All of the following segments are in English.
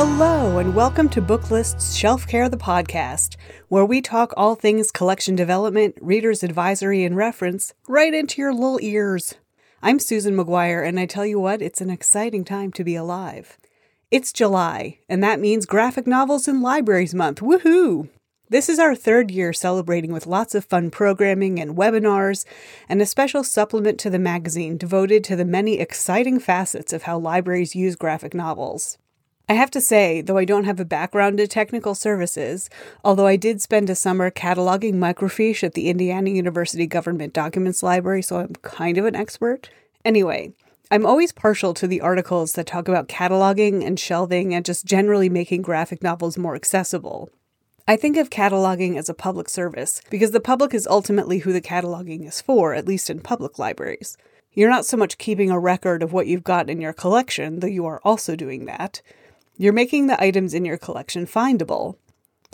Hello, and welcome to Booklist's Shelf Care, the podcast, where we talk all things collection development, reader's advisory, and reference right into your little ears. I'm Susan Maguire, and I tell you what, it's an exciting time to be alive. It's July, and that means Graphic Novels in Libraries Month. Woohoo! This is our third year celebrating with lots of fun programming and webinars, and a special supplement to the magazine devoted to the many exciting facets of how libraries use graphic novels. I have to say, though I don't have a background in technical services, although I did spend a summer cataloging microfiche at the Indiana University Government Documents Library, so I'm kind of an expert. Anyway, I'm always partial to the articles that talk about cataloging and shelving and just generally making graphic novels more accessible. I think of cataloging as a public service because the public is ultimately who the cataloging is for, at least in public libraries. You're not so much keeping a record of what you've got in your collection, though you are also doing that. You're making the items in your collection findable.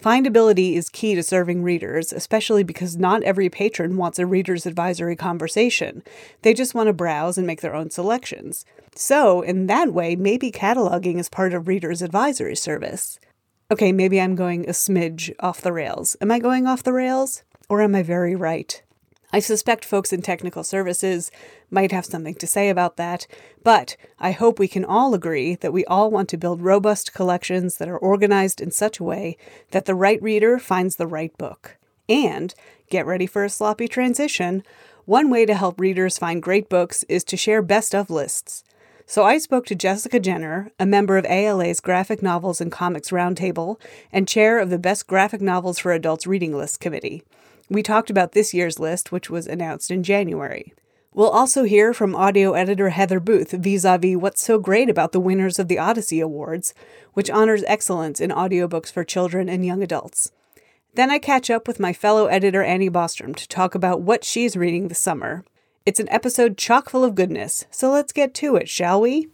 Findability is key to serving readers, especially because not every patron wants a reader's advisory conversation. They just want to browse and make their own selections. So, in that way, maybe cataloging is part of reader's advisory service. Okay, maybe I'm going a smidge off the rails. Am I going off the rails? Or am I very right? I suspect folks in technical services might have something to say about that, but I hope we can all agree that we all want to build robust collections that are organized in such a way that the right reader finds the right book. And, get ready for a sloppy transition, one way to help readers find great books is to share best of lists. So I spoke to Jessica Jenner, a member of ALA's Graphic Novels and Comics Roundtable and chair of the Best Graphic Novels for Adults Reading List Committee. We talked about this year's list, which was announced in January. We'll also hear from audio editor Heather Booth vis a vis what's so great about the winners of the Odyssey Awards, which honors excellence in audiobooks for children and young adults. Then I catch up with my fellow editor Annie Bostrom to talk about what she's reading this summer. It's an episode chock full of goodness, so let's get to it, shall we?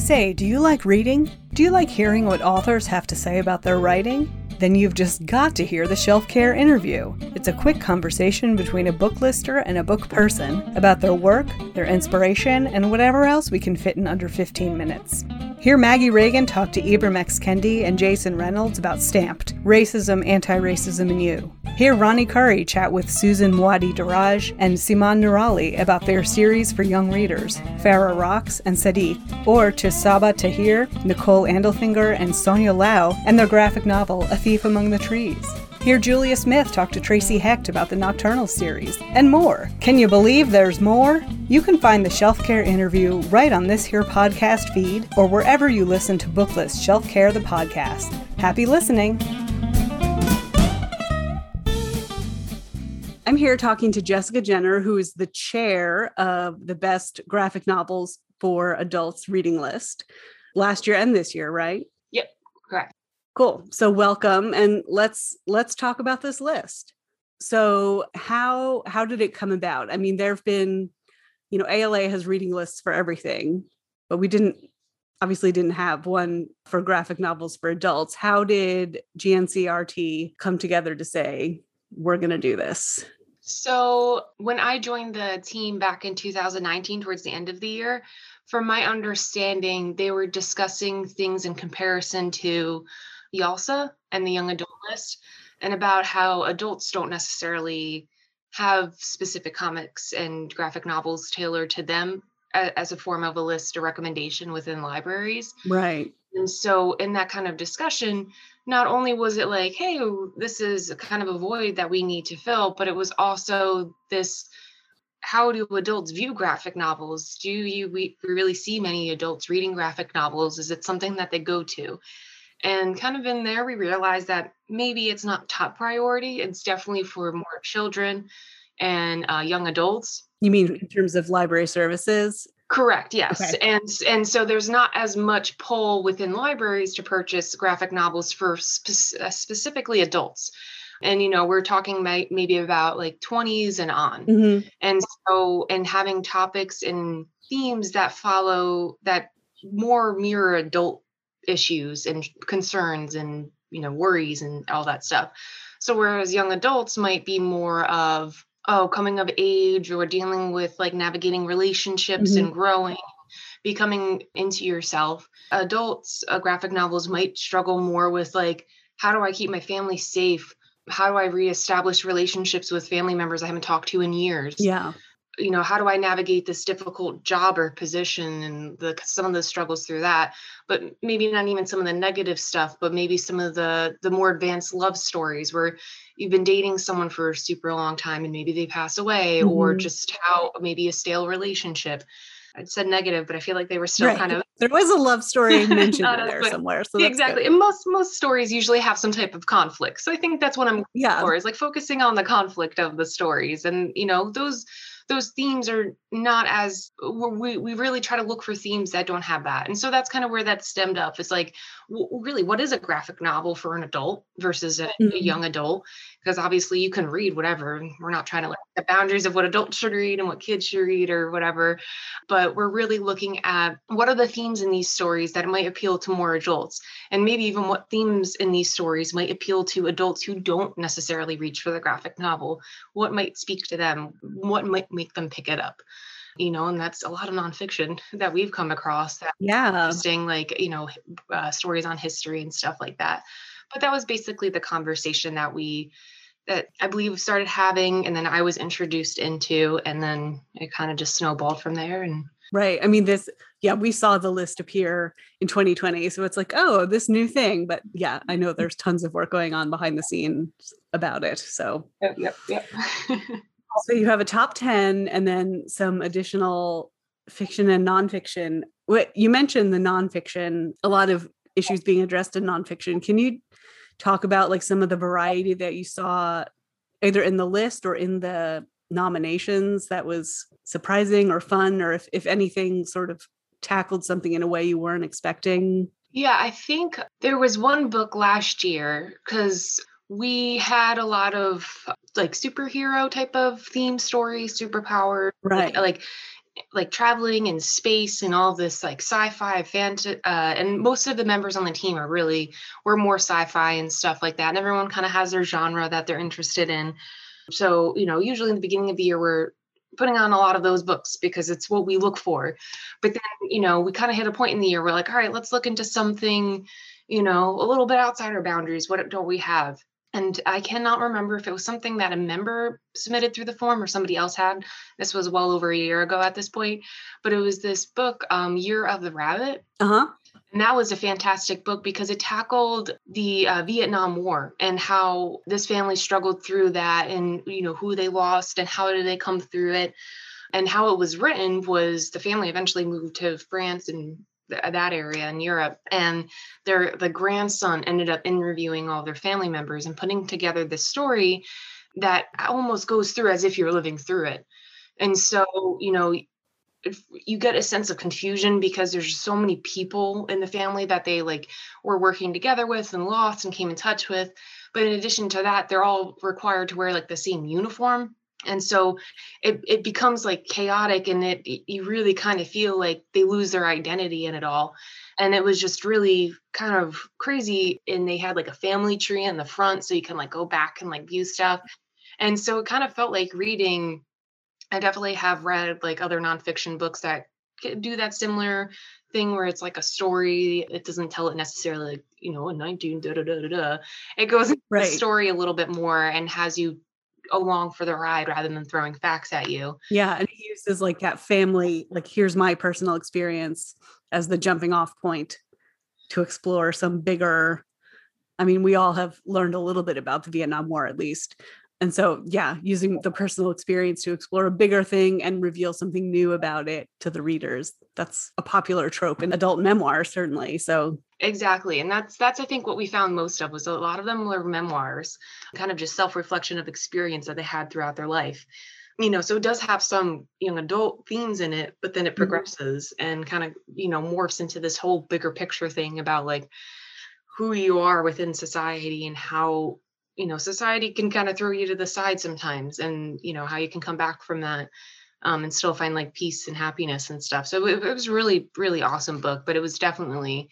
Say, do you like reading? Do you like hearing what authors have to say about their writing? then you've just got to hear the Shelf Care interview. It's a quick conversation between a book lister and a book person about their work, their inspiration, and whatever else we can fit in under 15 minutes. Hear Maggie Reagan talk to Ibram X. Kendi and Jason Reynolds about Stamped, Racism, Anti-Racism and You. Hear Ronny Khuri chat with Susan Muaddi Darraj and Siman Nuurali about their series for young readers, Farah Rocks and Sadiq, or to Sabaa Tahir, Nicole Andelfinger, and Sonia Liao and their graphic novel, A Thief Among the Trees. Hear Julia Smith talk to Tracy Hecht about the Nocturnal series, and more. Can you believe there's more? You can find the Shelf Care interview right on this here podcast feed or wherever you listen to Booklist Shelf Care the podcast. Happy listening! I'm here talking to Jessica Jenner, who is the chair of the best graphic novels for adults reading list last year and this year, right? Yep, correct. Cool. So welcome and let's let's talk about this list. So how how did it come about? I mean, there've been you know, ALA has reading lists for everything, but we didn't obviously didn't have one for graphic novels for adults. How did GNCRT come together to say we're going to do this? So, when I joined the team back in 2019, towards the end of the year, from my understanding, they were discussing things in comparison to YALSA and the young adult list, and about how adults don't necessarily have specific comics and graphic novels tailored to them as a form of a list or recommendation within libraries. Right. And so, in that kind of discussion, not only was it like, hey, this is kind of a void that we need to fill, but it was also this how do adults view graphic novels? Do you we really see many adults reading graphic novels? Is it something that they go to? And kind of in there, we realized that maybe it's not top priority. It's definitely for more children and uh, young adults. You mean in terms of library services? Correct. Yes, okay. and and so there's not as much pull within libraries to purchase graphic novels for spe- uh, specifically adults, and you know we're talking maybe about like 20s and on, mm-hmm. and so and having topics and themes that follow that more mirror adult issues and concerns and you know worries and all that stuff. So whereas young adults might be more of oh coming of age or dealing with like navigating relationships mm-hmm. and growing becoming into yourself. Adults, uh, graphic novels might struggle more with like, how do I keep my family safe? How do I reestablish relationships with family members I haven't talked to in years? Yeah you know how do i navigate this difficult job or position and the some of the struggles through that but maybe not even some of the negative stuff but maybe some of the the more advanced love stories where you've been dating someone for a super long time and maybe they pass away mm-hmm. or just how maybe a stale relationship I said negative, but I feel like they were still right. kind of there was a love story mentioned in there somewhere. So exactly. Good. And most most stories usually have some type of conflict. So I think that's what I'm yeah. for is like focusing on the conflict of the stories. And you know, those those themes are not as we, we really try to look for themes that don't have that. And so that's kind of where that stemmed up. It's like really what is a graphic novel for an adult versus a, mm-hmm. a young adult? Because obviously you can read whatever we're not trying to like the boundaries of what adults should read and what kids should read or whatever but we're really looking at what are the themes in these stories that might appeal to more adults? And maybe even what themes in these stories might appeal to adults who don't necessarily reach for the graphic novel? What might speak to them? What might make them pick it up you know, and that's a lot of nonfiction that we've come across that yeah interesting, like you know, uh, stories on history and stuff like that. But that was basically the conversation that we that I believe started having, and then I was introduced into, and then it kind of just snowballed from there. And right, I mean, this yeah, we saw the list appear in 2020, so it's like, oh, this new thing. But yeah, I know there's tons of work going on behind the scenes about it. So yep, yep. yep. So you have a top 10 and then some additional fiction and nonfiction. What you mentioned the nonfiction, a lot of issues being addressed in nonfiction. Can you talk about like some of the variety that you saw either in the list or in the nominations that was surprising or fun, or if, if anything sort of tackled something in a way you weren't expecting? Yeah, I think there was one book last year because we had a lot of like superhero type of theme stories, superpower, right? Like, like like traveling in space and all this like sci-fi fantasy uh, and most of the members on the team are really we're more sci-fi and stuff like that and everyone kind of has their genre that they're interested in. So you know usually in the beginning of the year we're putting on a lot of those books because it's what we look for. But then you know we kind of hit a point in the year we're like all right let's look into something you know a little bit outside our boundaries what don't we have and I cannot remember if it was something that a member submitted through the form or somebody else had. This was well over a year ago at this point, but it was this book, um, Year of the Rabbit. Uh huh. And that was a fantastic book because it tackled the uh, Vietnam War and how this family struggled through that, and you know who they lost and how did they come through it. And how it was written was the family eventually moved to France and Uh, that area in Europe. And their the grandson ended up interviewing all their family members and putting together this story that almost goes through as if you're living through it. And so, you know, you get a sense of confusion because there's so many people in the family that they like were working together with and lost and came in touch with. But in addition to that, they're all required to wear like the same uniform and so it, it becomes like chaotic and it you really kind of feel like they lose their identity in it all. And it was just really kind of crazy and they had like a family tree in the front so you can like go back and like view stuff. And so it kind of felt like reading i definitely have read like other nonfiction books that do that similar thing where it's like a story. It doesn't tell it necessarily like you know a 19 da da da da da. It goes into right. the story a little bit more and has you along for the ride rather than throwing facts at you. Yeah. And he uses like that family, like, here's my personal experience as the jumping off point to explore some bigger. I mean, we all have learned a little bit about the Vietnam War, at least. And so, yeah, using the personal experience to explore a bigger thing and reveal something new about it to the readers. That's a popular trope in adult memoir, certainly. So, Exactly. And that's that's I think what we found most of was a lot of them were memoirs, kind of just self-reflection of experience that they had throughout their life. You know, so it does have some young adult themes in it, but then it mm-hmm. progresses mm-hmm. and kind of, you know, morphs into this whole bigger picture thing about like who you are within society and how, you know, society can kind of throw you to the side sometimes and, you know, how you can come back from that. Um, and still find like peace and happiness and stuff. So it, it was really, really awesome book, but it was definitely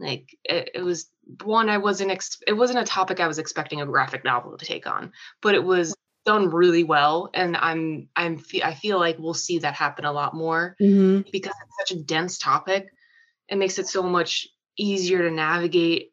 like it, it was one I wasn't ex- it wasn't a topic I was expecting a graphic novel to take on, but it was done really well and i'm i'm i feel like we'll see that happen a lot more Mhm. because it's such a dense topic it makes it so much easier to navigate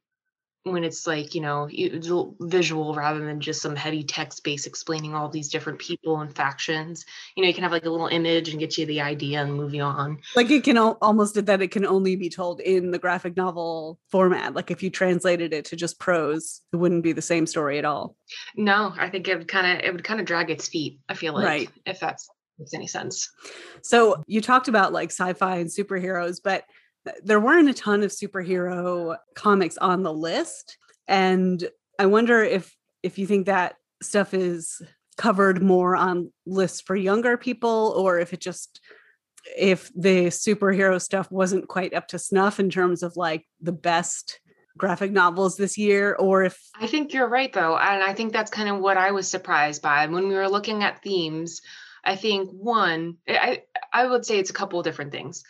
when it's like you know you- it's a visual rather than just some heavy text base explaining all these different people and factions you know you can have like a little image and get you the idea and move you on Like it can al- almost that it can only be told in the graphic novel format. Like if you translated it to just prose, it wouldn't be the same story at all. no i think it would kind of it would kind of drag its feet i feel like Right. if that's makes any sense So you talked about like sci-fi and superheroes, but there weren't a ton of superhero comics on the list. And I wonder if if you think that stuff is covered more on lists for younger people or if it just if the superhero stuff wasn't quite up to snuff in terms of like the best graphic novels this year or if I think you're right though, and I think that's kind of what I was surprised by when we were looking at themes. I think one, I I would say it's a couple of different things.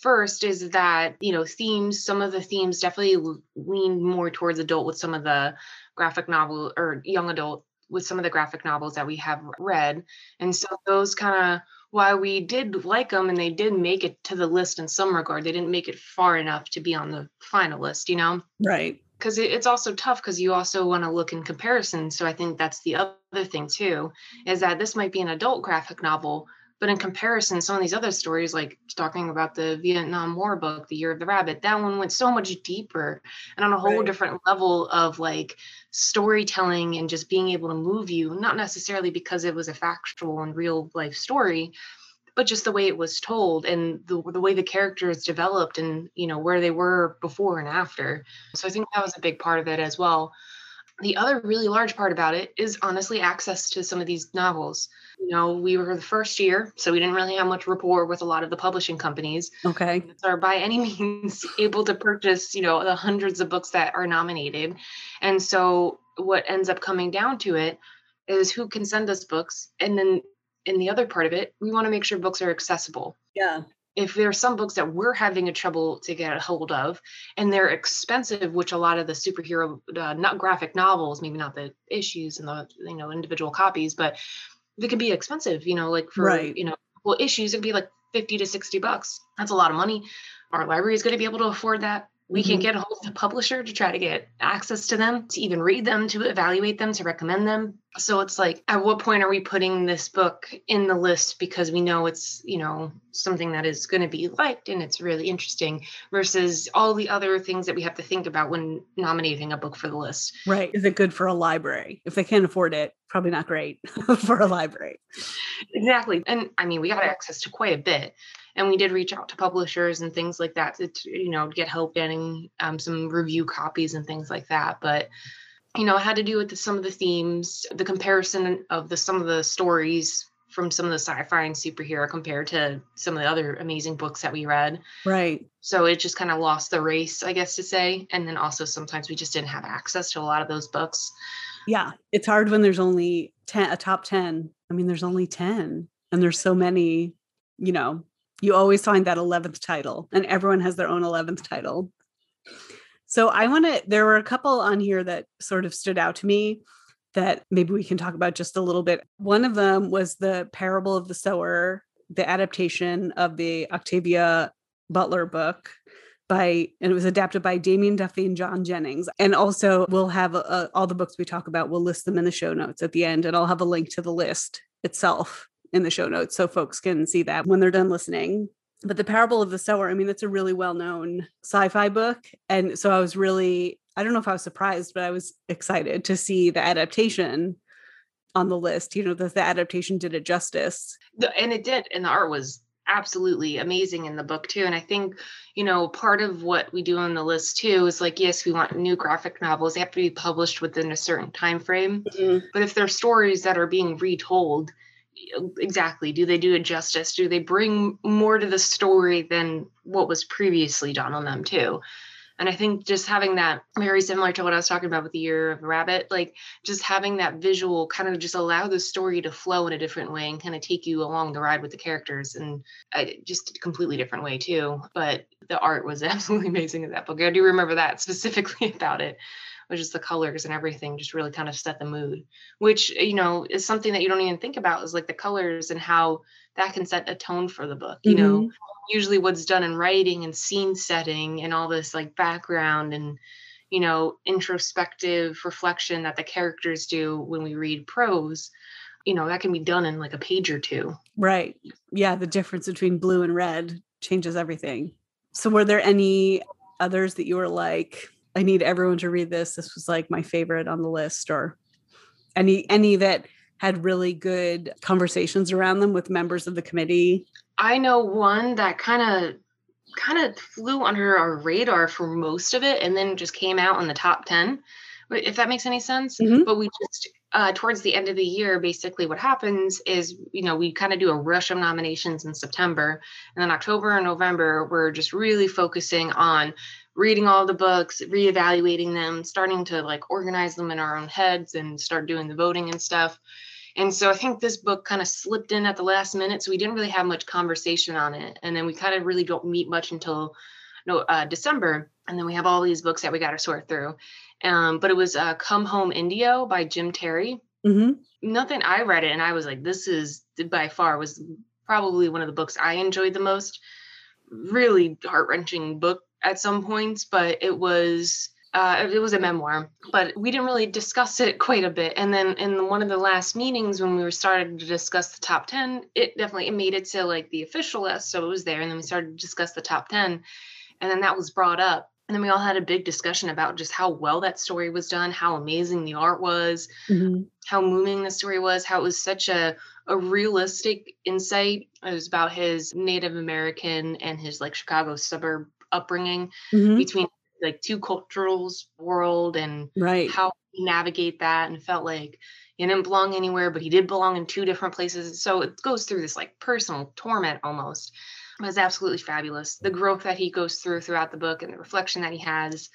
First is that you know themes. Some of the themes definitely lean more towards adult with some of the graphic novel or young adult with some of the graphic novels that we have read, and so those kind of while we did like them and they did make it to the list in some regard, they didn't make it far enough to be on the final list. You know right because it's also tough because you also want to look in comparison. So I think that's the other thing too, is that this might be an adult graphic novel, but in comparison, some of these other stories, like talking about the Vietnam War book, The Year of the Rabbit, that one went so much deeper and on a whole Right. different level of like storytelling and just being able to move you, not necessarily because it was a factual and real life story, but just the way it was told and the, the way the characters developed and you know where they were before and after so i think that was a big part of it as well the other really large part about it is honestly access to some of these novels. You know we were the first year so we didn't really have much rapport with a lot of the publishing companies. Okay. Are by any means able to purchase you know the hundreds of books that are nominated. And so what ends up coming down to it is who can send us books. And then in the other part of it we want to make sure books are accessible. Yeah if there are some books that we're having a trouble to get a hold of and they're expensive which a lot of the superhero uh, not graphic novels maybe not the issues and the you know individual copies but they can be expensive you know like for Right. you know well issues it'd be like 50 to 60 bucks. That's a lot of money. Our library is going to be able to afford that we can Mhm. get a hold of the publisher to try to get access to them to even read them to evaluate them to recommend them. So it's like at what point are we putting this book in the list because we know it's you know something that is going to be liked and it's really interesting versus all the other things that we have to think about when nominating a book for the list? Right. Is it good for a library? If they can't afford it probably not great for a library. Exactly. And i mean we got access to quite a bit and we did reach out to publishers and things like that to you know get help getting um, some review copies and things like that but you know it had to do with the, some of the themes the comparison of the some of the stories from some of the sci-fi and superhero compared to some of the other amazing books that we read. Right. So it just kind of lost the race i guess to say and then also sometimes we just didn't have access to a lot of those books. Yeah it's hard when there's only 10 a top 10 i mean there's only 10 and there's so many you know you always find that 11th title and everyone has their own 11th title so i want to there were a couple on here that sort of stood out to me that maybe we can talk about just a little bit one of them was the parable of the sower the adaptation of the octavia butler book by and it was adapted by Damian Duffy and John Jennings. And also we'll have uh, all the books we talk about. We'll list them in the show notes at the end, and I'll have a link to the list itself in the show notes so folks can see that when they're done listening. But the Parable of the Sower, I mean, it's a really well-known sci-fi book, and so I was really I don't know if I was surprised, but I was excited to see the adaptation on the list. You know, that the adaptation did it justice. And it did and the art was absolutely amazing in the book too and i think you know part of what we do on the list too is like yes we want new graphic novels they have to be published within a certain time frame mm-hmm. but if they're stories that are being retold exactly. Do they do it justice? Do they bring more to the story than what was previously done on them too? And i think just having that very similar to what i was talking about with the year of rabbit like just having that visual kind of just allow the story to flow in a different way and kind of take you along the ride with the characters and just a completely different way too. But the art was absolutely amazing in that book. I do remember that specifically about it was just the colors and everything just really kind of set the mood, which, you know, is something that you don't even think about is like the colors and how that can set a tone for the book. You know, Mhm. usually what's done in writing and scene setting and all this like background and, you know, introspective reflection that the characters do when we read prose, you know, that can be done in like a page or two. Right. Yeah, the difference between blue and red changes everything. So were there any others that you were like, I need everyone to read this. This was like my favorite on the list or any any that had really good conversations around them with members of the committee? I know one that kind of kind of flew under our radar for most of it and then just came out in the top 10 if that makes any sense Mhm. but we just uh, towards the end of the year basically what happens is you know we kind of do a rush of nominations in september and then october and november we're just really focusing on reading all the books reevaluating them starting to like organize them in our own heads and start doing the voting and stuff and so I think this book kind of slipped in at the last minute. So we didn't really have much conversation on it. And then we kind of really don't meet much until no uh, December. And then we have all these books that we got to sort through. Um, but it was uh, Come Home Indio by Jim Terry. hmm Nothing, I read it and I was like, this is by far was probably one of the books I enjoyed the most. Really heart wrenching book at some points, but it was uh, it was a memoir, but we didn't really discuss it quite a bit. And then in one of the last meetings when we were starting to discuss the top 10, it definitely it made it to like the official list. So it was there. And then we started to discuss the top 10. And then that was brought up. And then we all had a big discussion about just how well that story was done, how amazing the art was, hmm how moving the story was, how it was such a, a realistic insight. It was about his Native American and his like Chicago suburb upbringing hmm between like two cultures world and Right. how he navigate that and felt like he didn't belong anywhere, but he did belong in two different places. So it goes through this like personal torment almost. It was absolutely fabulous. The growth that he goes through throughout the book and the reflection that he has.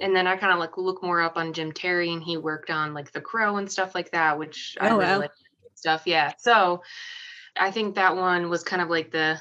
And then I kind of like look more up on Jim Terry and he worked on like The Crow and stuff like that, which I Oh, really wow. like stuff. Yeah. So I think that one was kind of like the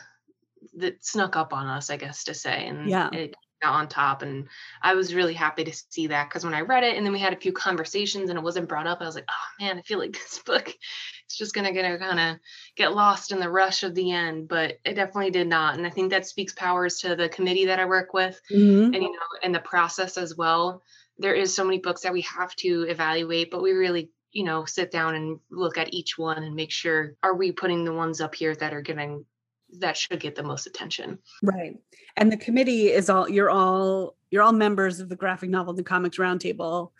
that snuck up on us, I guess to say. And Yeah. it got on top. And I was really happy to see that because when I read it and then we had a few conversations and it wasn't brought up, I was like, oh man, I feel like this book is just gonna gonna kind of get lost in the rush of the end. But it definitely did not. And I think that speaks powers to the committee that I work with hmm and you know, and the process as well. There is so many books that we have to evaluate, but we really you know sit down and look at each one and make sure are we putting the ones up here that are getting that should get the most attention Right. And the committee is all you're all you're all members of the graphic novel and comics roundtable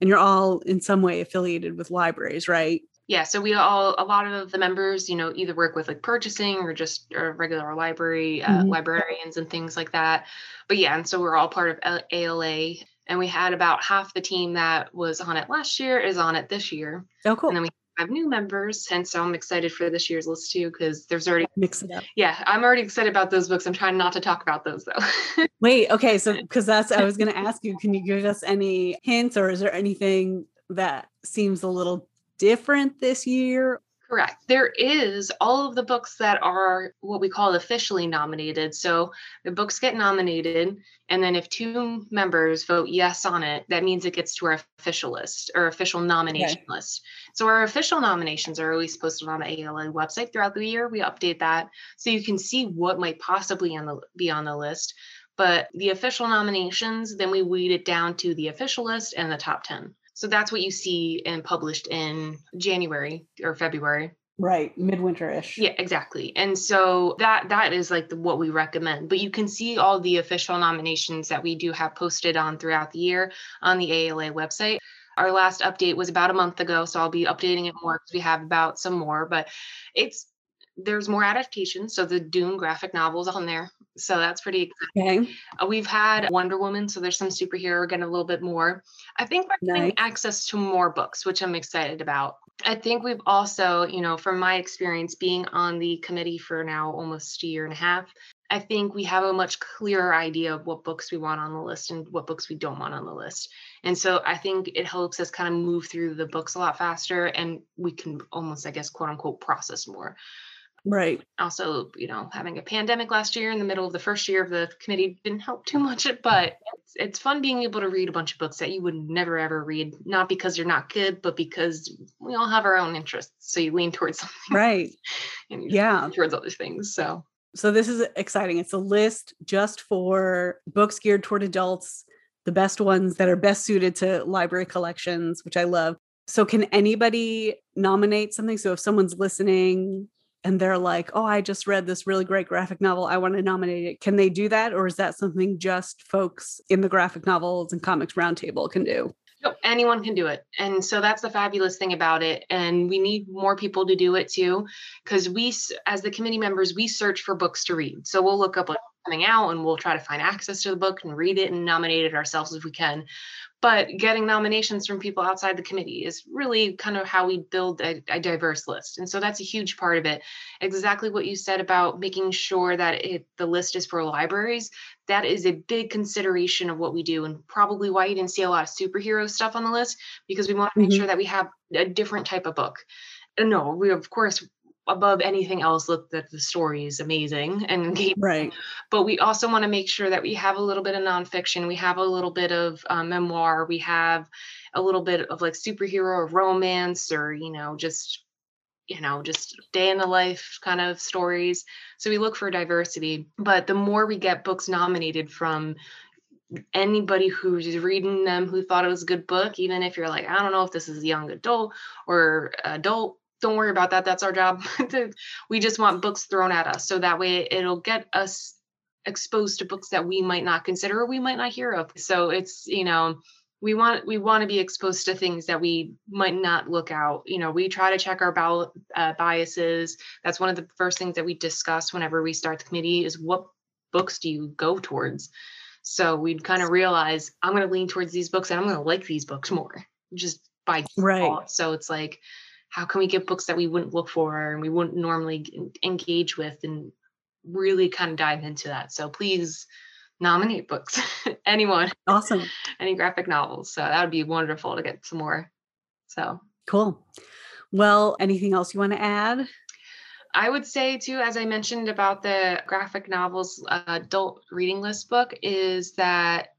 and you're all in some way affiliated with libraries, right? yeah so we all a lot of the members you know either work with like purchasing or just or regular library uh, Mhm. librarians and things like that but yeah and so we're all part of ala and we had about half the team that was on it last year is on it this year Oh, cool. and then we have new members and so i'm excited for this year's list too because there's already Mix it up. yeah i'm already excited about those books i'm trying not to talk about those though Wait, okay, so because that's I was going to ask you, can you give us any hints, or is there anything that seems a little different this year? Correct. There is all of the books that are what we call officially nominated. So the books get nominated, and then if two members vote yes on it, that means it gets to our official list or official nomination list. So our official nominations are always posted on the ALA website throughout the year. We update that so you can see what might possibly on the, be on the list. But the official nominations, then we weed it down to the official list and the top 10. So that's what you see and published in January or February. Right, midwinter-ish. Yeah, exactly. And so that that is like the, what we recommend. But you can see all the official nominations that we do have posted on throughout the year on the ALA website. Our last update was about a month ago, so I'll be updating it more because we have about some more. But it's there's more adaptations. So the Dune graphic novels on there. So that's pretty exciting. Okay. Uh, We've had Wonder Woman, so there's some superhero getting a little bit more. I think we're getting Nice. access to more books, which I'm excited about. I think we've also, you know, from my experience being on the committee for now almost a year and a half, I think we have a much clearer idea of what books we want on the list and what books we don't want on the list. And so I think it helps us kind of move through the books a lot faster and we can almost, I guess, quote unquote, process more. Right. Also, you know, having a pandemic last year in the middle of the first year of the committee didn't help too much, but it's, it's fun being able to read a bunch of books that you would never ever read, not because they're not good, but because we all have our own interests. So you lean towards something. Right. and yeah. towards other things. So so this is exciting. It's a list just for books geared toward adults, the best ones that are best suited to library collections, which I love. So can anybody nominate something? So if someone's listening and they're like, "Oh, I just read this really great graphic novel. I want to nominate it." Can they do that or is that something just folks in the graphic novels and comics roundtable can do? No, anyone can do it. And so that's the fabulous thing about it. And we need more people to do it too. Because we, as the committee members, we search for books to read. So we'll look up what's coming out and we'll try to find access to the book and read it and nominate it ourselves if we can. But getting nominations from people outside the committee is really kind of how we build a, a, diverse list. And so that's a huge part of it. Exactly what you said about making sure that it, the list is for libraries that is a big consideration of what we do and probably why you didn't see a lot of superhero stuff on the list because we want to make mm-hmm. sure that we have a different type of book. And no we of course above anything else look that the story is amazing and engaging. Right. But we also want to make sure that we have a little bit of nonfiction, we have a little bit of um, memoir, we have a little bit of like superhero or romance or, you know, just, you know, just day in the life kind of stories. So we look for diversity. But the more we get books nominated from, anybody who's reading them who thought it was a good book even if you're like i don't know if this is a young adult or adult don't worry about that. That's our job. we just want books thrown at us. So that way it'll get us exposed to books that we might not consider or we might not hear of. So it's, you know, we want we want to be exposed to things that we might not look out you know we try to check our ballot, uh, biases that's one of the first things that we discuss whenever we start the committee is what books do you go towards so we'd kind of realize i'm going to lean towards these books and i'm going to like these books more just by default. right so it's like how can we get books that we wouldn't look for and we wouldn't normally engage with and really kind of dive into that. So please nominate books anyone awesome. any graphic novels. So that would be wonderful to get some more. So. Cool. Well anything else you want to add? I would say too, as I mentioned about the graphic novels uh, adult reading list book, is that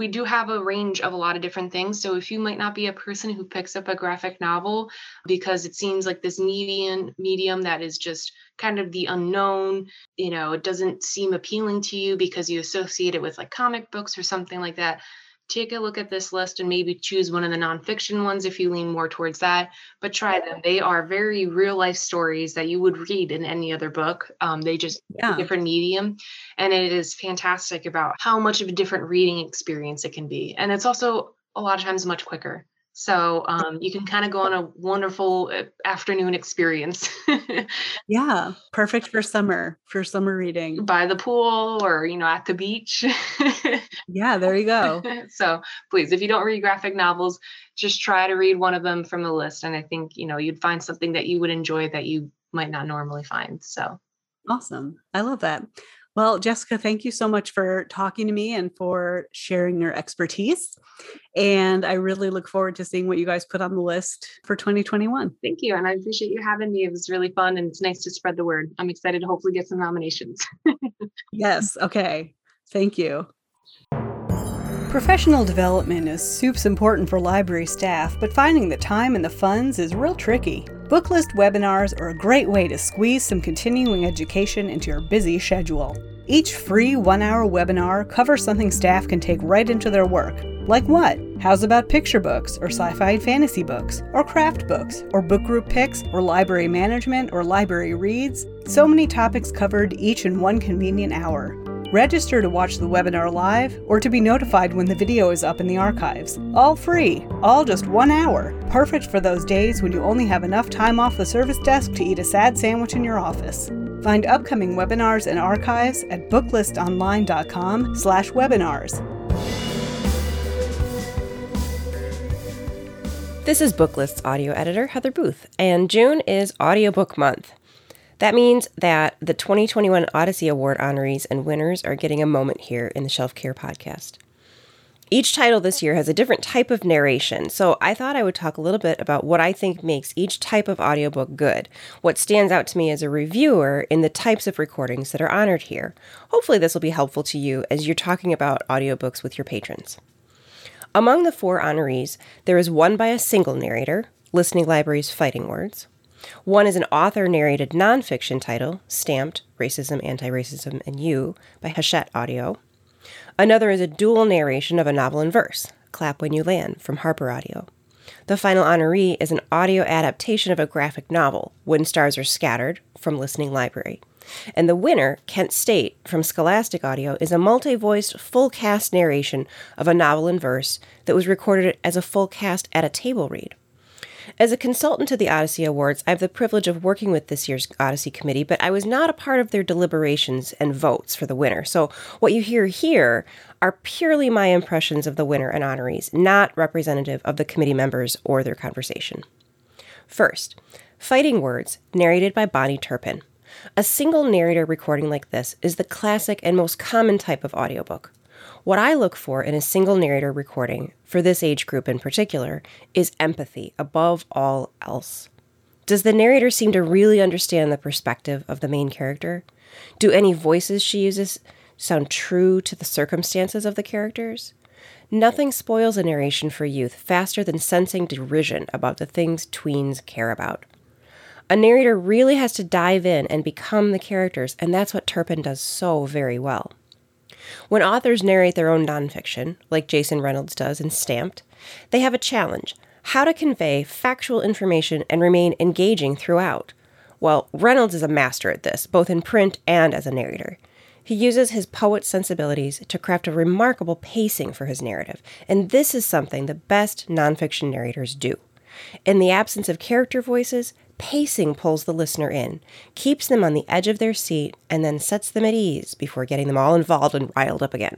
we do have a range of a lot of different things. So if you might not be a person who picks up a graphic novel because it seems like this median medium that is just kind of the unknown, you know, it doesn't seem appealing to you because you associate it with like comic books or something like that take a look at this list and maybe choose one of the nonfiction ones if you lean more towards that. But try them. They are very real life stories that you would read in any other book. Um, they just yeah. different medium, and it is fantastic about how much of a different reading experience it can be. And it's also a lot of times much quicker. So um, you can kind of go on a wonderful uh, afternoon experience. yeah, perfect for summer, for summer reading. By the pool or, you know, at the beach. yeah, there you go. so please, if you don't read graphic novels, just try to read one of them from the list. And I think, you know, you'd find something that you would enjoy that you might not normally find. So awesome. I love that. Well, Jessica, thank you so much for talking to me and for sharing your expertise. And I really look forward to seeing what you guys put on the list for 2021. Thank you. And I appreciate you having me. It was really fun and it's nice to spread the word. I'm excited to hopefully get some nominations. yes. Okay. Thank you. Professional development is soups important for library staff, but finding the time and the funds is real tricky. Booklist webinars are a great way to squeeze some continuing education into your busy schedule. Each free one hour webinar covers something staff can take right into their work. Like what? How's about picture books, or sci fi and fantasy books, or craft books, or book group picks, or library management, or library reads? So many topics covered, each in one convenient hour. Register to watch the webinar live or to be notified when the video is up in the archives. All free, all just one hour. Perfect for those days when you only have enough time off the service desk to eat a sad sandwich in your office. Find upcoming webinars and archives at booklistonline.com slash webinars. This is Booklist's audio editor Heather Booth, and June is audiobook month. That means that the 2021 Odyssey Award honorees and winners are getting a moment here in the Shelf Care podcast. Each title this year has a different type of narration, so I thought I would talk a little bit about what I think makes each type of audiobook good, what stands out to me as a reviewer in the types of recordings that are honored here. Hopefully, this will be helpful to you as you're talking about audiobooks with your patrons. Among the four honorees, there is one by a single narrator, Listening Library's Fighting Words. One is an author narrated nonfiction title, Stamped Racism, Anti Racism, and You by Hachette Audio. Another is a dual narration of a novel in verse, Clap When You Land from Harper Audio. The final honoree is an audio adaptation of a graphic novel, When Stars Are Scattered, from Listening Library. And the winner, Kent State, from Scholastic Audio, is a multi voiced, full cast narration of a novel in verse that was recorded as a full cast at a table read. As a consultant to the Odyssey Awards, I have the privilege of working with this year's Odyssey Committee, but I was not a part of their deliberations and votes for the winner. So what you hear here are purely my impressions of the winner and honorees, not representative of the committee members or their conversation. First, Fighting Words, narrated by Bahni Turpin. A single narrator recording like this is the classic and most common type of audiobook. What I look for in a single narrator recording, for this age group in particular, is empathy above all else. Does the narrator seem to really understand the perspective of the main character? Do any voices she uses sound true to the circumstances of the characters? Nothing spoils a narration for youth faster than sensing derision about the things tweens care about. A narrator really has to dive in and become the characters, and that's what Turpin does so very well. When authors narrate their own nonfiction, like Jason Reynolds does in Stamped, they have a challenge how to convey factual information and remain engaging throughout. Well, Reynolds is a master at this, both in print and as a narrator. He uses his poet's sensibilities to craft a remarkable pacing for his narrative, and this is something the best nonfiction narrators do. In the absence of character voices, Pacing pulls the listener in, keeps them on the edge of their seat, and then sets them at ease before getting them all involved and riled up again.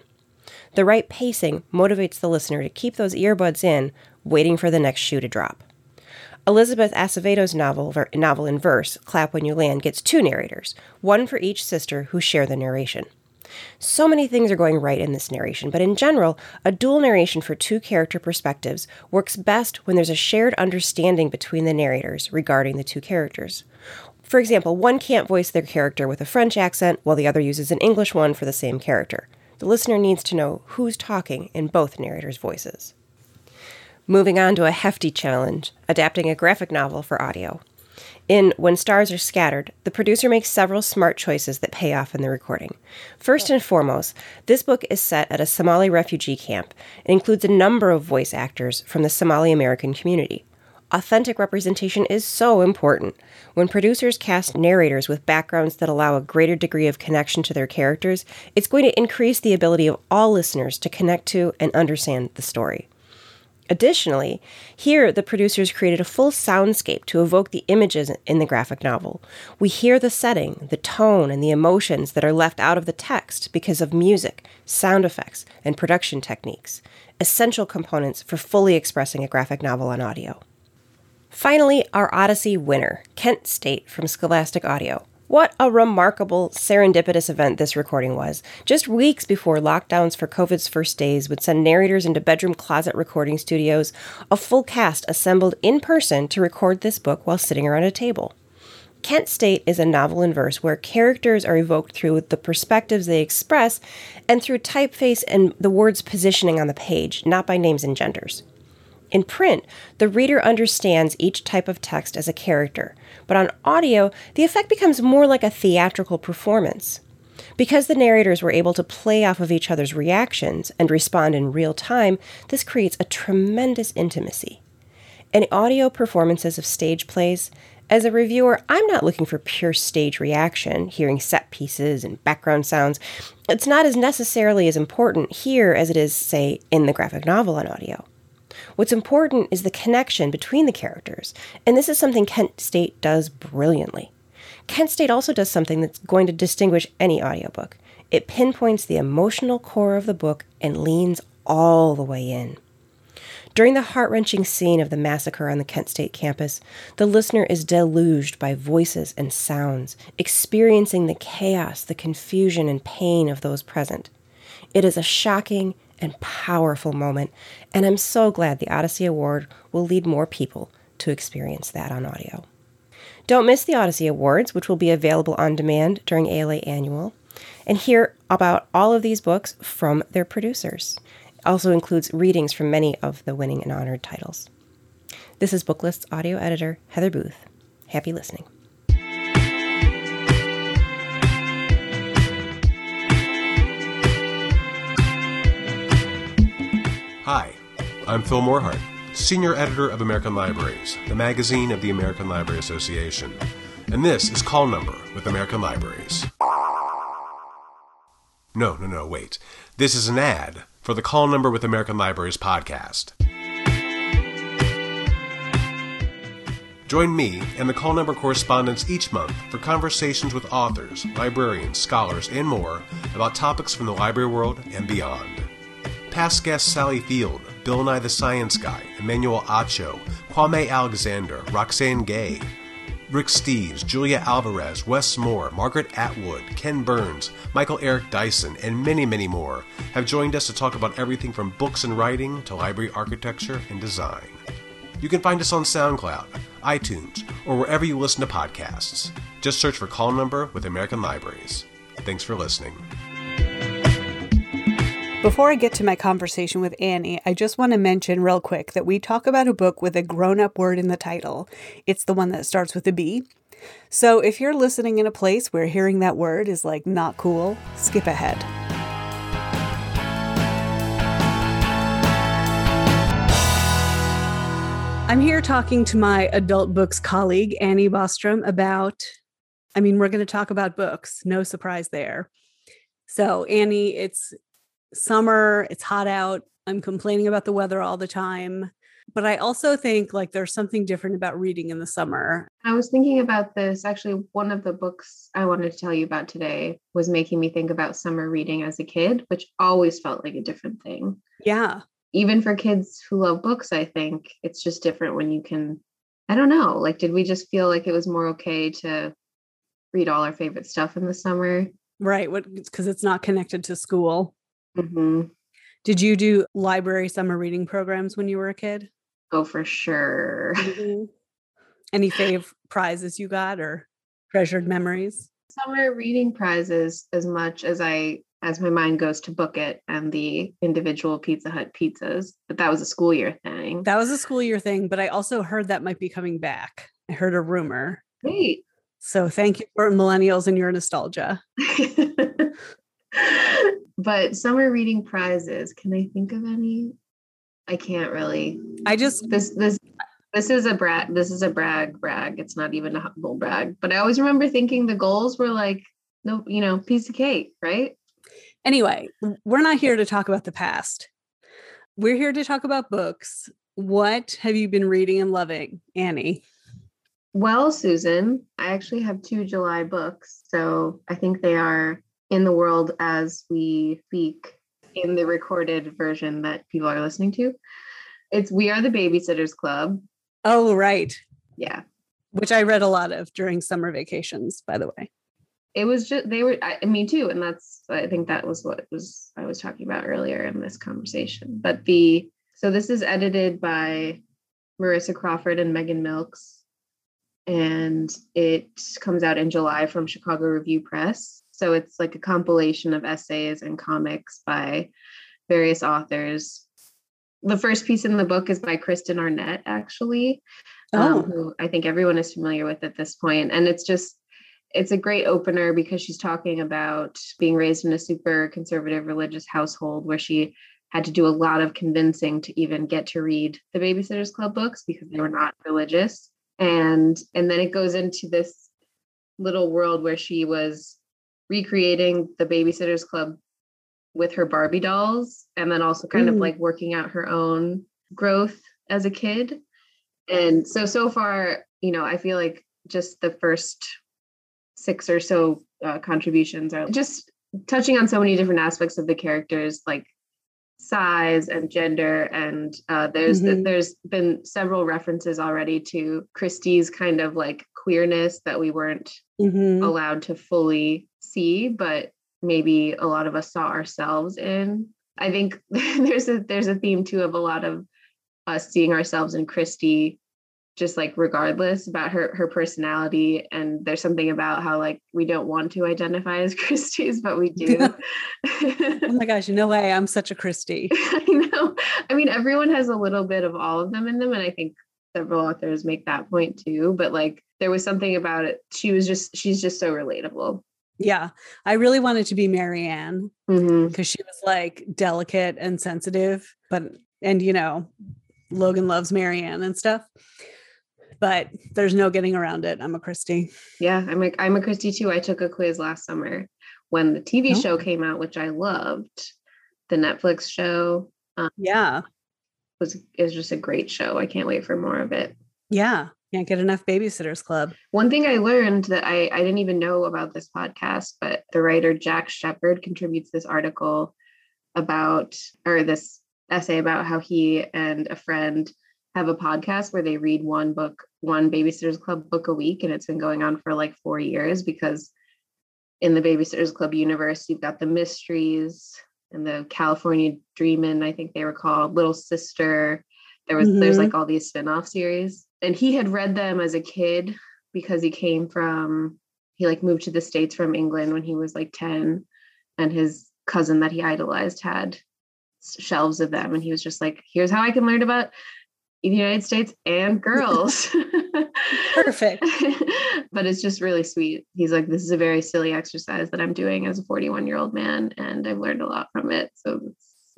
The right pacing motivates the listener to keep those earbuds in, waiting for the next shoe to drop. Elizabeth Acevedo's novel, novel in verse, Clap When You Land, gets two narrators, one for each sister who share the narration. So many things are going right in this narration, but in general, a dual narration for two character perspectives works best when there's a shared understanding between the narrators regarding the two characters. For example, one can't voice their character with a French accent while the other uses an English one for the same character. The listener needs to know who's talking in both narrators' voices. Moving on to a hefty challenge adapting a graphic novel for audio. In When Stars Are Scattered, the producer makes several smart choices that pay off in the recording. First and foremost, this book is set at a Somali refugee camp and includes a number of voice actors from the Somali American community. Authentic representation is so important. When producers cast narrators with backgrounds that allow a greater degree of connection to their characters, it's going to increase the ability of all listeners to connect to and understand the story. Additionally, here the producers created a full soundscape to evoke the images in the graphic novel. We hear the setting, the tone, and the emotions that are left out of the text because of music, sound effects, and production techniques, essential components for fully expressing a graphic novel on audio. Finally, our Odyssey winner, Kent State from Scholastic Audio. What a remarkable, serendipitous event this recording was. Just weeks before lockdowns for COVID's first days would send narrators into bedroom closet recording studios, a full cast assembled in person to record this book while sitting around a table. Kent State is a novel in verse where characters are evoked through the perspectives they express and through typeface and the words positioning on the page, not by names and genders. In print, the reader understands each type of text as a character, but on audio, the effect becomes more like a theatrical performance. Because the narrators were able to play off of each other's reactions and respond in real time, this creates a tremendous intimacy. In audio performances of stage plays, as a reviewer, I'm not looking for pure stage reaction, hearing set pieces and background sounds. It's not as necessarily as important here as it is, say, in the graphic novel on audio. What's important is the connection between the characters, and this is something Kent State does brilliantly. Kent State also does something that's going to distinguish any audiobook. It pinpoints the emotional core of the book and leans all the way in. During the heart wrenching scene of the massacre on the Kent State campus, the listener is deluged by voices and sounds, experiencing the chaos, the confusion, and pain of those present. It is a shocking and powerful moment, and I'm so glad the Odyssey Award will lead more people to experience that on audio. Don't miss the Odyssey Awards, which will be available on demand during ALA Annual, and hear about all of these books from their producers. It also includes readings from many of the winning and honored titles. This is Booklist's audio editor, Heather Booth. Happy listening. Hi, I'm Phil Morehart, Senior Editor of American Libraries, the magazine of the American Library Association. And this is Call Number with American Libraries. No, no, no, wait. This is an ad for the Call Number with American Libraries podcast. Join me and the Call Number correspondents each month for conversations with authors, librarians, scholars, and more about topics from the library world and beyond. Past guests Sally Field, Bill Nye the Science Guy, Emmanuel Acho, Kwame Alexander, Roxane Gay, Rick Steves, Julia Alvarez, Wes Moore, Margaret Atwood, Ken Burns, Michael Eric Dyson, and many, many more have joined us to talk about everything from books and writing to library architecture and design. You can find us on SoundCloud, iTunes, or wherever you listen to podcasts. Just search for Call Number with American Libraries. Thanks for listening. Before I get to my conversation with Annie, I just want to mention real quick that we talk about a book with a grown up word in the title. It's the one that starts with a B. So if you're listening in a place where hearing that word is like not cool, skip ahead. I'm here talking to my adult books colleague, Annie Bostrom, about, I mean, we're going to talk about books. No surprise there. So, Annie, it's summer, it's hot out. I'm complaining about the weather all the time. But I also think like there's something different about reading in the summer. I was thinking about this. Actually, one of the books I wanted to tell you about today was making me think about summer reading as a kid, which always felt like a different thing. Yeah. Even for kids who love books, I think it's just different when you can, I don't know, like, did we just feel like it was more okay to read all our favorite stuff in the summer? Right. What, because it's not connected to school. Mm-hmm. Did you do library summer reading programs when you were a kid? Oh, for sure. Mm-hmm. Any fave prizes you got or treasured memories? Summer reading prizes as much as I as my mind goes to book it and the individual Pizza Hut pizzas. But that was a school year thing. That was a school year thing, but I also heard that might be coming back. I heard a rumor. Great. So thank you for millennials and your nostalgia. but summer reading prizes, can I think of any? I can't really. I just this this this is a brag. This is a brag brag. It's not even a humble brag. But I always remember thinking the goals were like no, you know, piece of cake, right? Anyway, we're not here to talk about the past. We're here to talk about books. What have you been reading and loving, Annie? Well, Susan, I actually have two July books. So I think they are in the world as we speak in the recorded version that people are listening to. It's We Are the Babysitters Club. Oh, right. Yeah. Which I read a lot of during summer vacations, by the way. It was just, they were, I, me too. And that's, I think that was what was, I was talking about earlier in this conversation. But the, so this is edited by Marisa Crawford and Megan Milks. And it comes out in July from Chicago Review Press. So it's like a compilation of essays and comics by various authors. The first piece in the book is by Kristen Arnett, actually, Oh. um, who I think everyone is familiar with at this point. And it's just, it's a great opener because she's talking about being raised in a super conservative religious household where she had to do a lot of convincing to even get to read the Babysitters Club books because they were not religious. And and then it goes into this little world where she was recreating the Babysitters Club with her Barbie dolls and then also kind of Mm. like working out her own growth as a kid. And so so far, you know, I feel like just the first six or so uh, contributions are just touching on so many different aspects of the characters like size and gender and uh, there's Mhm. there's been several references already to Kristy's kind of like queerness that we weren't Mhm. allowed to fully see but maybe a lot of us saw ourselves in. I think there's a there's a theme too of a lot of us seeing ourselves in Kristy just like regardless about her her personality. And there's something about how like we don't want to identify as Kristys but we do. Oh my gosh no way i'm such a Kristy. I know. I mean everyone has a little bit of all of them in them and i think several authors make that point too. But like there was something about it she was just she's just so relatable yeah i really wanted to be Mary Anne because mm-hmm. she was like delicate and sensitive but and you know logan loves Mary Anne and stuff but there's no getting around it. I'm a Kristy. Yeah, I'm a I'm a Kristy too. I took a quiz last summer when the TV oh. show came out, which I loved. The Netflix show. Um, yeah, was is just a great show. I can't wait for more of it. Yeah, can't get enough Babysitters Club. One thing I learned that I I didn't even know about this podcast, but the writer Jack Shepherd contributes this article about or this essay about how he and a friend have a podcast where they read one book, one Babysitters Club book a week, and it's been going on for like four years because in the Babysitters Club universe, you've got the mysteries and the California Dreamin', I think they were called, Little Sister. There was mm-hmm. there's like all these spin-off series. And he had read them as a kid because he came from he like moved to the States from England when he was like 10. And his cousin that he idolized had shelves of them. And he was just like, here's how I can learn about the United States and girls. Perfect. but it's just really sweet. He's like, this is a very silly exercise that I'm doing as a 41 year old man, and I've learned a lot from it. So,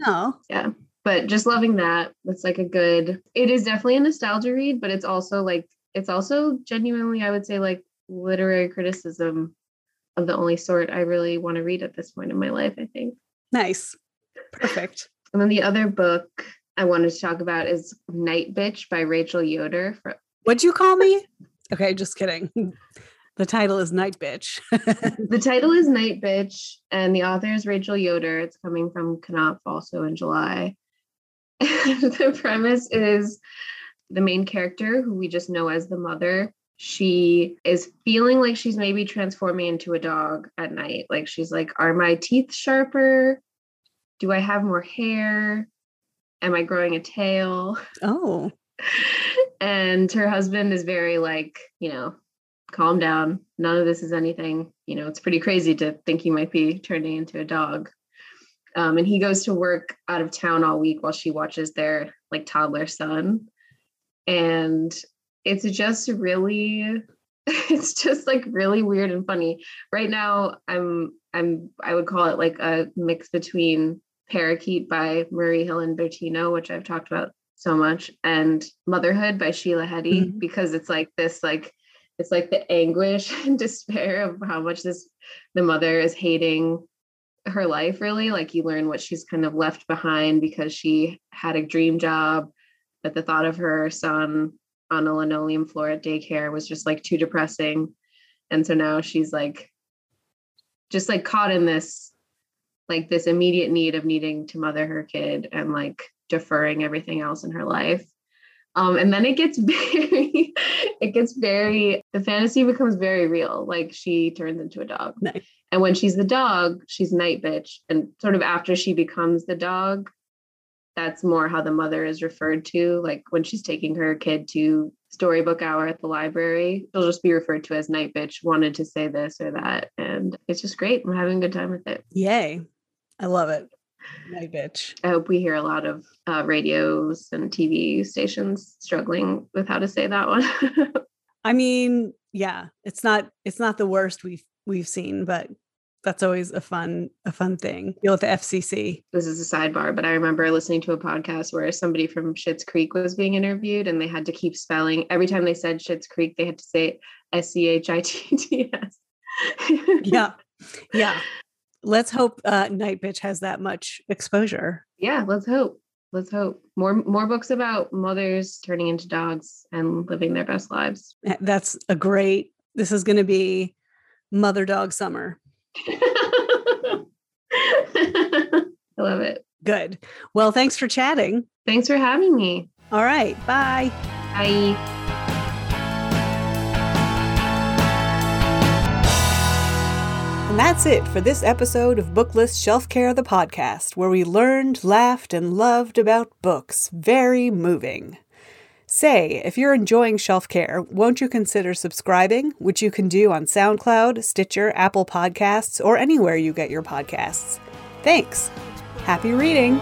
oh, yeah. But just loving that. that's like a good, it is definitely a nostalgia read, but it's also like, it's also genuinely, I would say, like literary criticism of the only sort I really want to read at this point in my life, I think. Nice. Perfect. And then the other book I wanted to talk about is Night Bitch by Rachel Yoder. What'd you call me? Okay, just kidding. The title is Night Bitch. the title is Night Bitch, and the author is Rachel Yoder. It's coming from Knopf also in July. the premise is the main character, who we just know as the mother, she is feeling like she's maybe transforming into a dog at night. Like she's like, Are my teeth sharper? Do I have more hair? Am I growing a tail? Oh. and her husband is very like, you know, calm down. None of this is anything. You know, it's pretty crazy to think you might be turning into a dog. Um, and he goes to work out of town all week while she watches their like toddler son. And it's just really it's just like really weird and funny. Right now I'm I'm I would call it like a mix between Parakeet by Marie-Helene Bertino, which I've talked about so much, and Motherhood by Sheila Heti, mm-hmm. because it's like this, like, it's like the anguish and despair of how much this the mother is hating her life really like you learn what she's kind of left behind because she had a dream job but the thought of her son on a linoleum floor at daycare was just like too depressing and so now she's like just like caught in this like this immediate need of needing to mother her kid and like deferring everything else in her life. Um, and then it gets very, it gets very, the fantasy becomes very real. Like she turns into a dog. Nice. And when she's the dog, she's night bitch. And sort of after she becomes the dog, that's more how the mother is referred to. Like when she's taking her kid to storybook hour at the library, she'll just be referred to as night bitch, wanted to say this or that. And it's just great. I'm having a good time with it. Yay. I love it. My bitch. I hope we hear a lot of uh, radios and TV stations struggling with how to say that one. I mean, yeah, it's not it's not the worst we've we've seen, but that's always a fun a fun thing. Deal with the FCC. This is a sidebar, but I remember listening to a podcast where somebody from Schitt's Creek was being interviewed, and they had to keep spelling every time they said Schitt's Creek, they had to say S C H I T T S. Yeah, yeah let's hope uh, Night Bitch has that much exposure. Yeah, let's hope. Let's hope more more books about mothers turning into dogs and living their best lives. Eh, that's a great. This is going to be mother dog summer. I love it. Good. Well, thanks for chatting. Thanks for having me. All right. Bye. Bye. And that's it for this episode of Booklist Shelf Care, the podcast, where we learned, laughed, and loved about books. Very moving. Say, if you're enjoying Shelf Care, won't you consider subscribing, which you can do on SoundCloud, Stitcher, Apple Podcasts, or anywhere you get your podcasts? Thanks. Happy reading.